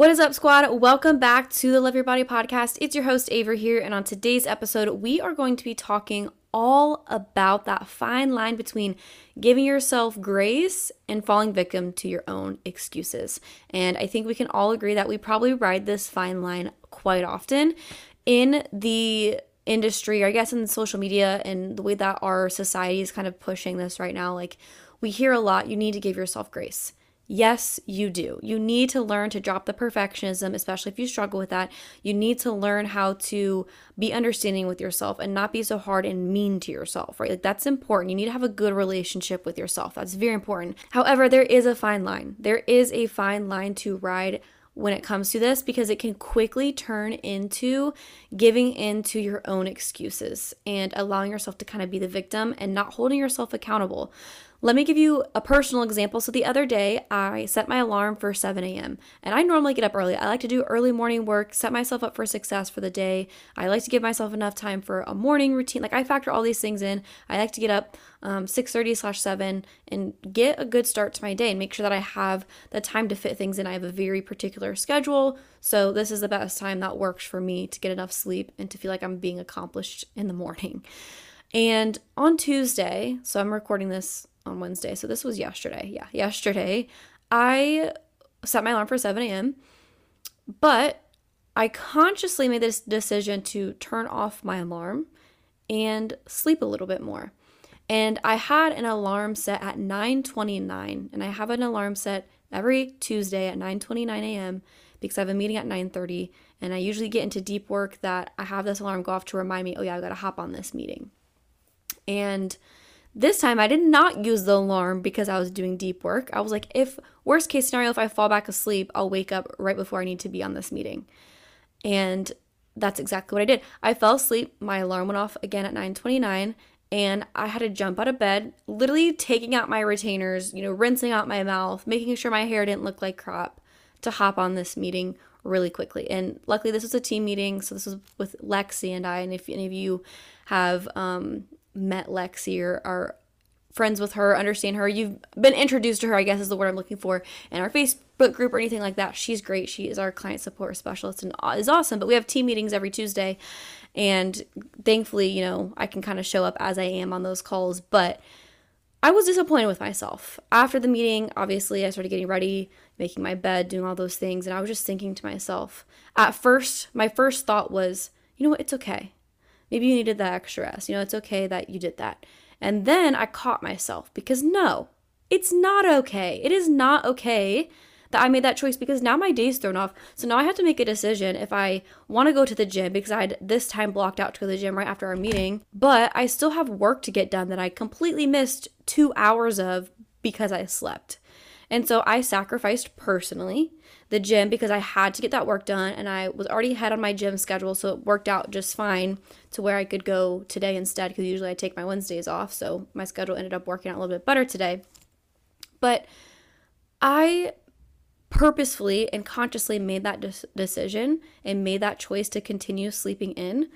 What is up, squad? Welcome back to the Love Your Body podcast. It's your host, Ava here, and on today's episode, we are going to be talking all about that fine line between giving yourself grace and falling victim to your own excuses. And I think we can all agree that we probably ride this fine line quite often in the industry, or I guess in social media and the way that our society is kind of pushing this right now. Like, we hear a lot, you need to give yourself grace. Yes, you do. You need to learn to drop the perfectionism, especially if you struggle with that. You need to learn how to be understanding with yourself and not be so hard and mean to yourself, right? Like that's important. You need to have a good relationship with yourself. That's very important. However, there is a fine line. There is a fine line to ride when it comes to this because it can quickly turn into giving in to your own excuses and allowing yourself to kind of be the victim and not holding yourself accountable. Let me give you a personal example. So, the other day, I set my alarm for 7 a.m. and I normally get up early. I like to do early morning work, set myself up for success for the day. I like to give myself enough time for a morning routine. Like, I factor all these things in. I like to get up um, 6.30 slash 7 and get a good start to my day and make sure that I have the time to fit things in. I have a very particular schedule. So, this is the best time that works for me to get enough sleep and to feel like I'm being accomplished in the morning. And on Tuesday, so I'm recording this on Wednesday. So this was yesterday. Yeah, yesterday. I set my alarm for 7 a.m., but I consciously made this decision to turn off my alarm and sleep a little bit more. And I had an alarm set at 9:29, and I have an alarm set every Tuesday at 9:29 a.m. because I have a meeting at 9:30, and I usually get into deep work that I have this alarm go off to remind me, oh yeah, I got to hop on this meeting. And this time I did not use the alarm because I was doing deep work. I was like, if worst case scenario, if I fall back asleep, I'll wake up right before I need to be on this meeting. And that's exactly what I did. I fell asleep, my alarm went off again at 9:29 and I had to jump out of bed, literally taking out my retainers, you know, rinsing out my mouth, making sure my hair didn't look like crap to hop on this meeting really quickly. And luckily this was a team meeting, so this was with Lexi and I and if any of you have um, met Lexi or are friends with her, understand her, you've been introduced to her, I guess is the word I'm looking for, in our Facebook group or anything like that. She's great. She is our client support specialist and is awesome. But we have team meetings every Tuesday. And thankfully, you know, I can kind of show up as I am on those calls. But I was disappointed with myself. After the meeting, obviously, I started getting ready, making my bed, doing all those things. And I was just thinking to myself, at first, my first thought was, you know what, it's okay. Maybe you needed that extra rest. You know, it's okay that you did that. And then I caught myself because no, it's not okay. It is not okay that I made that choice because now my day's thrown off. So now I have to make a decision if I want to go to the gym because I had this time blocked out to go to the gym right after our meeting, but I still have work to get done that I completely missed two hours of because I slept. And so I sacrificed personally the gym because I had to get that work done and I was already ahead on my gym schedule. So it worked out just fine to where I could go today instead because usually I take my Wednesdays off. So my schedule ended up working out a little bit better today. But I purposefully and consciously made that de- decision and made that choice to continue sleeping in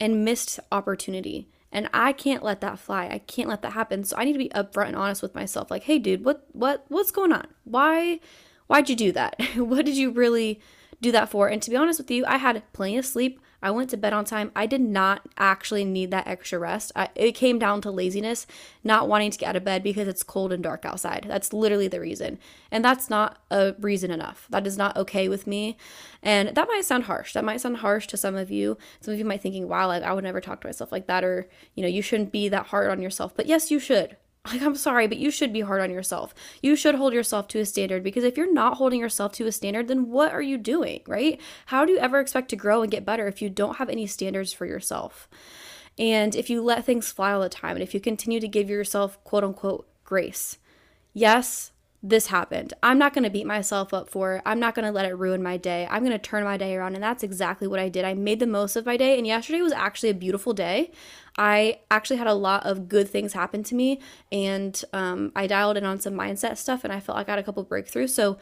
and missed opportunity. And I can't let that fly. I can't let that happen. So I need to be upfront and honest with myself. Like, hey, dude, what what what's going on? Why why'd you do that? what did you really do that for? And to be honest with you, I had plenty of sleep. I went to bed on time. I did not actually need that extra rest. I, it came down to laziness, not wanting to get out of bed because it's cold and dark outside. That's literally the reason. And that's not a reason enough. That is not okay with me. And that might sound harsh. That might sound harsh to some of you. Some of you might thinking, wow, like I would never talk to myself like that or, you know, you shouldn't be that hard on yourself. But yes, you should. Like, I'm sorry, but you should be hard on yourself. You should hold yourself to a standard because if you're not holding yourself to a standard, then what are you doing, right? How do you ever expect to grow and get better if you don't have any standards for yourself? And if you let things fly all the time and if you continue to give yourself quote unquote grace, yes, this happened. I'm not going to beat myself up for it. I'm not going to let it ruin my day. I'm going to turn my day around. And that's exactly what I did. I made the most of my day. And yesterday was actually a beautiful day. I actually had a lot of good things happen to me. And um, I dialed in on some mindset stuff and I felt like I got a couple breakthroughs. So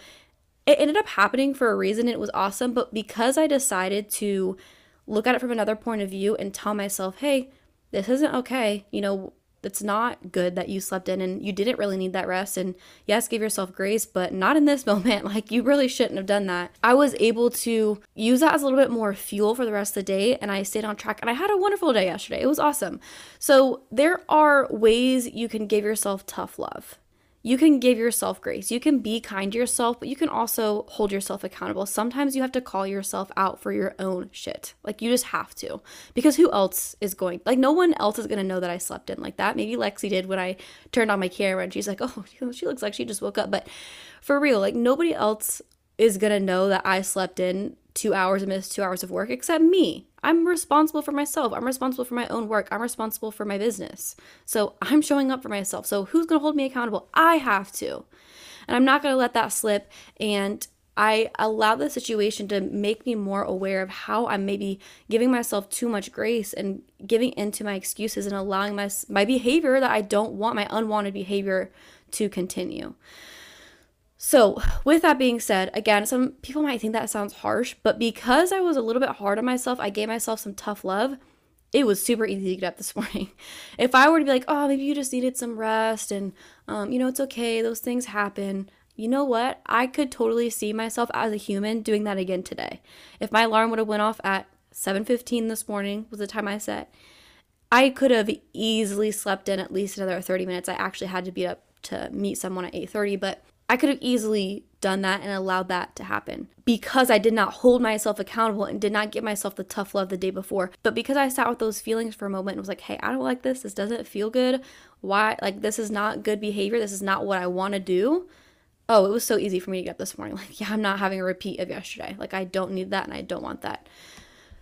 it ended up happening for a reason. It was awesome. But because I decided to look at it from another point of view and tell myself, hey, this isn't okay, you know, That's not good that you slept in and you didn't really need that rest. And yes, give yourself grace, but not in this moment. Like you really shouldn't have done that. I was able to use that as a little bit more fuel for the rest of the day and I stayed on track and I had a wonderful day yesterday. It was awesome. So there are ways you can give yourself tough love you can give yourself grace. You can be kind to yourself, but you can also hold yourself accountable. Sometimes you have to call yourself out for your own shit. Like you just have to. Because who else is going like no one else is going to know that I slept in like that. Maybe Lexi did when I turned on my camera and she's like, "Oh, she looks like she just woke up." But for real, like nobody else is going to know that I slept in 2 hours and missed 2 hours of work except me. I'm responsible for myself. I'm responsible for my own work. I'm responsible for my business. So I'm showing up for myself. So who's going to hold me accountable? I have to. And I'm not going to let that slip. And I allow the situation to make me more aware of how I'm maybe giving myself too much grace and giving into my excuses and allowing my, my behavior that I don't want, my unwanted behavior, to continue. So, with that being said, again, some people might think that sounds harsh, but because I was a little bit hard on myself, I gave myself some tough love. It was super easy to get up this morning. If I were to be like, oh, maybe you just needed some rest and, um, you know, it's okay, those things happen. You know what? I could totally see myself as a human doing that again today. If my alarm would have went off at 7:15 this morning was the time I set, I could have easily slept in at least another 30 minutes. I actually had to be up to meet someone at 8:30, but I could have easily done that and allowed that to happen because I did not hold myself accountable and did not give myself the tough love the day before. But because I sat with those feelings for a moment and was like, hey, I don't like this. This doesn't feel good. Why? Like, this is not good behavior. This is not what I want to do. Oh, it was so easy for me to get up this morning. Like, yeah, I'm not having a repeat of yesterday. Like, I don't need that and I don't want that.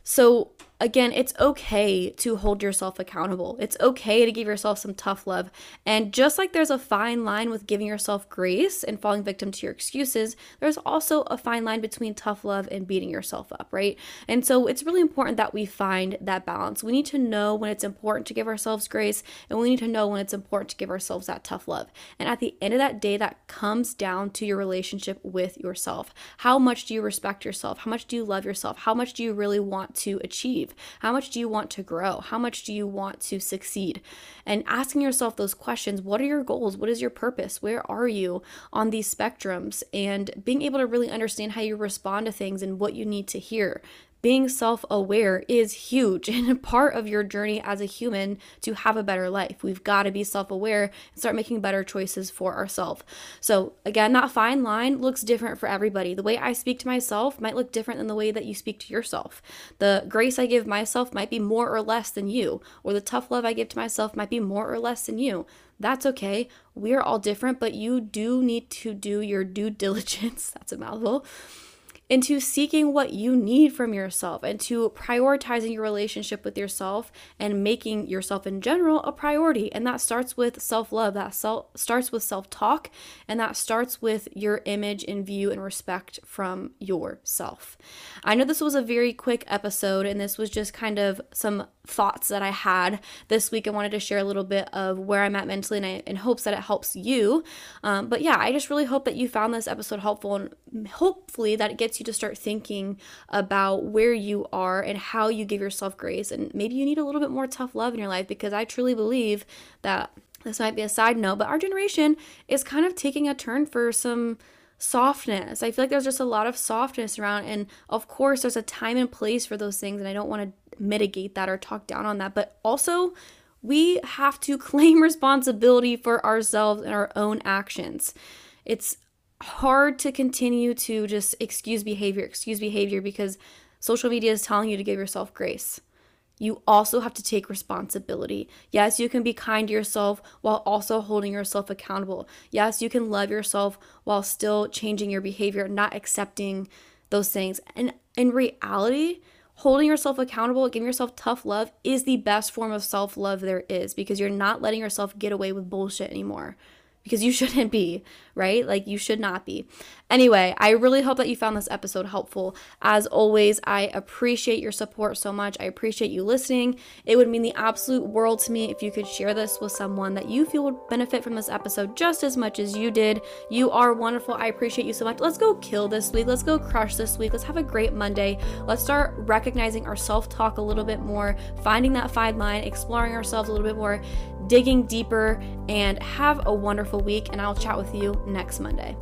So, again, it's okay to hold yourself accountable. It's okay to give yourself some tough love. And just like there's a fine line with giving yourself grace and falling victim to your excuses, there's also a fine line between tough love and beating yourself up, right? And so it's really important that we find that balance. We need to know when it's important to give ourselves grace, and we need to know when it's important to give ourselves that tough love. And at the end of that day, that comes down to your relationship with yourself. How much do you respect yourself? How much do you love yourself? How much do you really want to achieve? How much do you want to grow? How much do you want to succeed? And asking yourself those questions what are your goals? What is your purpose? Where are you on these spectrums? And being able to really understand how you respond to things and what you need to hear being self aware is huge and a part of your journey as a human to have a better life. We've got to be self aware and start making better choices for ourselves. So, again, that fine line looks different for everybody. The way I speak to myself might look different than the way that you speak to yourself. The grace I give myself might be more or less than you, or the tough love I give to myself might be more or less than you. That's okay. We're all different, but you do need to do your due diligence. That's a mouthful into seeking what you need from yourself and to prioritizing your relationship with yourself and making yourself in general a priority. And that starts with self love, that self, starts with self talk, and that starts with your image in view and respect from yourself. I know this was a very quick episode, and this was just kind of some thoughts that I had this week. I wanted to share a little bit of where I'm at mentally and I, in hopes that it helps you. Um, but yeah, I just really hope that you found this episode helpful and hopefully that it gets you to start thinking about where you are and how you give yourself grace. And maybe you need a little bit more tough love in your life because I truly believe that this might be a side note, but our generation is kind of taking a turn for some softness. I feel like there's just a lot of softness around. And of course, there's a time and place for those things. And I don't want to mitigate that or talk down on that. But also, we have to claim responsibility for ourselves and our own actions. It's hard to continue to just excuse behavior, excuse behavior because social media is telling you to give yourself grace. You also have to take responsibility. Yes, you can be kind to yourself while also holding yourself accountable. Yes, you can love yourself while still changing your behavior, not accepting those things. And in reality, holding yourself accountable, giving yourself tough love is the best form of self love there is because you're not letting yourself get away with bullshit anymore because you shouldn't be, right? Like you should not be. Anyway, I really hope that you found this episode helpful. As always, I appreciate your support so much. I appreciate you listening. It would mean the absolute world to me if you could share this with someone that you feel would benefit from this episode just as much as you did. You are wonderful. I appreciate you so much. Let's go kill this week. Let's go crush this week. Let's have a great Monday. Let's start recognizing our self talk a little bit more, finding that fine line, exploring ourselves a little bit more, digging deeper, and have a wonderful week. And I'll chat with you next Monday.